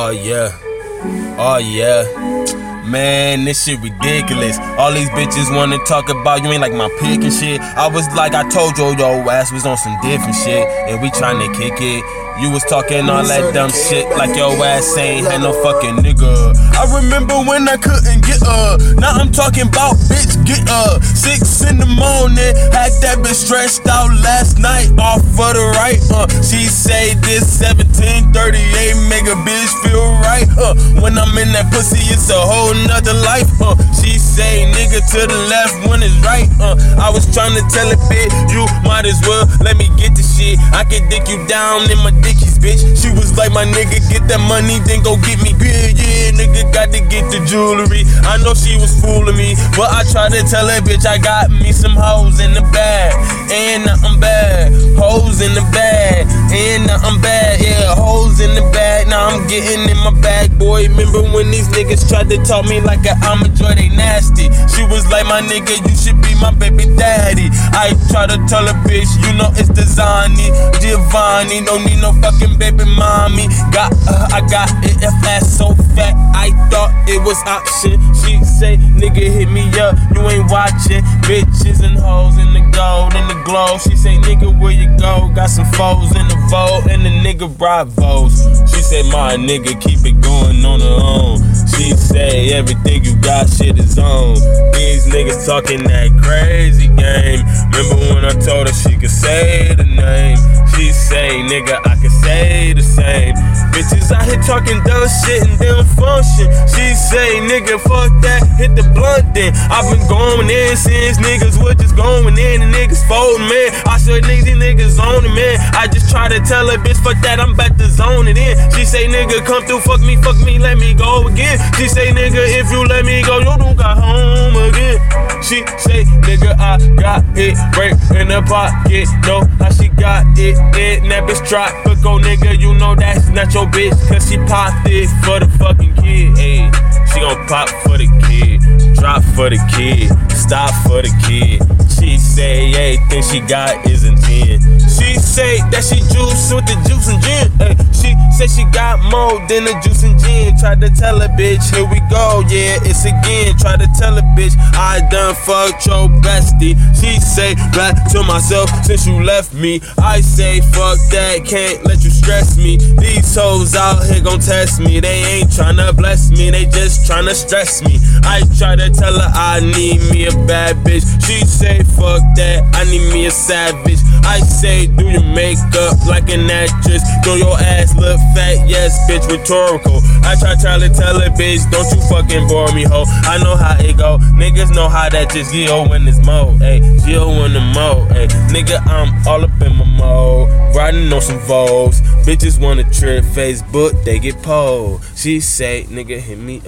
Oh yeah. Oh yeah. Man, this shit ridiculous. All these bitches wanna talk about you ain't like my pick and shit. I was like, I told you, your ass was on some different shit, and we tryna kick it. You was talking all that dumb shit like your ass ain't had no fucking nigga. I remember when I couldn't get up. Now I'm talking about bitch get up. Six in the morning, had that bitch stretched out last night off for the right. Uh, she say this 1738 make a bitch feel right. Uh, when I'm in that pussy, it's a whole nother life. Uh, she say nigga to the left when it's right. Uh, I was trying to tell it, bitch, you might as well let me get the shit. I can dick you down in my dickies, bitch. She was like, my nigga, get that money, then go get me. Yeah, yeah, nigga, got to get the jewelry. I know she was fooling me, but I tried to tell her, bitch, I got me some hoes in the bag. And nothing bad. Hoes in the bag. And nothing bad. Yeah, hoes in the bag. Now I'm getting in my bag, boy. Remember when these niggas tried to talk me like I'm a joy, they nasty. She was like, my nigga, you should be my baby daddy. I try to tell a bitch, you know it's Designy, Giovanni. Don't need no fucking baby got it, so fat, I thought it was option. She say, nigga, hit me up, you ain't watching. Bitches and hoes in the gold and the glow. She say, nigga, where you go? Got some foes in the vote and the nigga bravos. She say, my nigga, keep it going on her own. Say, everything you got, shit is on. These niggas talking that crazy game. Remember when I told her she could say the name? She say, nigga, I can say the same. Bitches out here talking dumb shit and they don't function. She say, nigga, fuck that, hit the blunt then. I've been going in since niggas were just going in and niggas folding, man. I said, niggas, these niggas on it, man. I just try to tell her, bitch, fuck that, I'm about to zone it in. She say, nigga, come through, fuck me, fuck me, let me go again. She say, nigga, if you let me go, you don't got home again. She say, nigga, I got it right in the pocket. Know how she got it, in that bitch tropical, nigga. You know that's not your bitch, cause she popped it for the fucking kid. Ayy, she gon' pop for the kid, drop for the kid, stop for the kid. She say everything she got is in gin. She say that she juice with the juice and gin. Ay, say got more than the juice and gin. Tried to tell her bitch, here we go, yeah, it's again. Tried to tell her bitch, I done fucked your bestie. She say back to myself since you left me. I say fuck that, can't let you stress me. These hoes out here gon' test me. They ain't tryna bless me, they just tryna stress me. I try to tell her I need me a bad bitch. She say fuck that, I need me a savage. I say do your makeup like an actress. Do your ass look fat? Yes, bitch, rhetorical. I try try to tell her bitch, don't you fucking bore me, ho. I know how it go. Niggas know how that just Gio in this mode. Ayy, Gio in the mode. Ayy, nigga, I'm all up in my mode. Riding on some Vogues. Bitches wanna trip Facebook, they get pulled. She say, nigga, hit me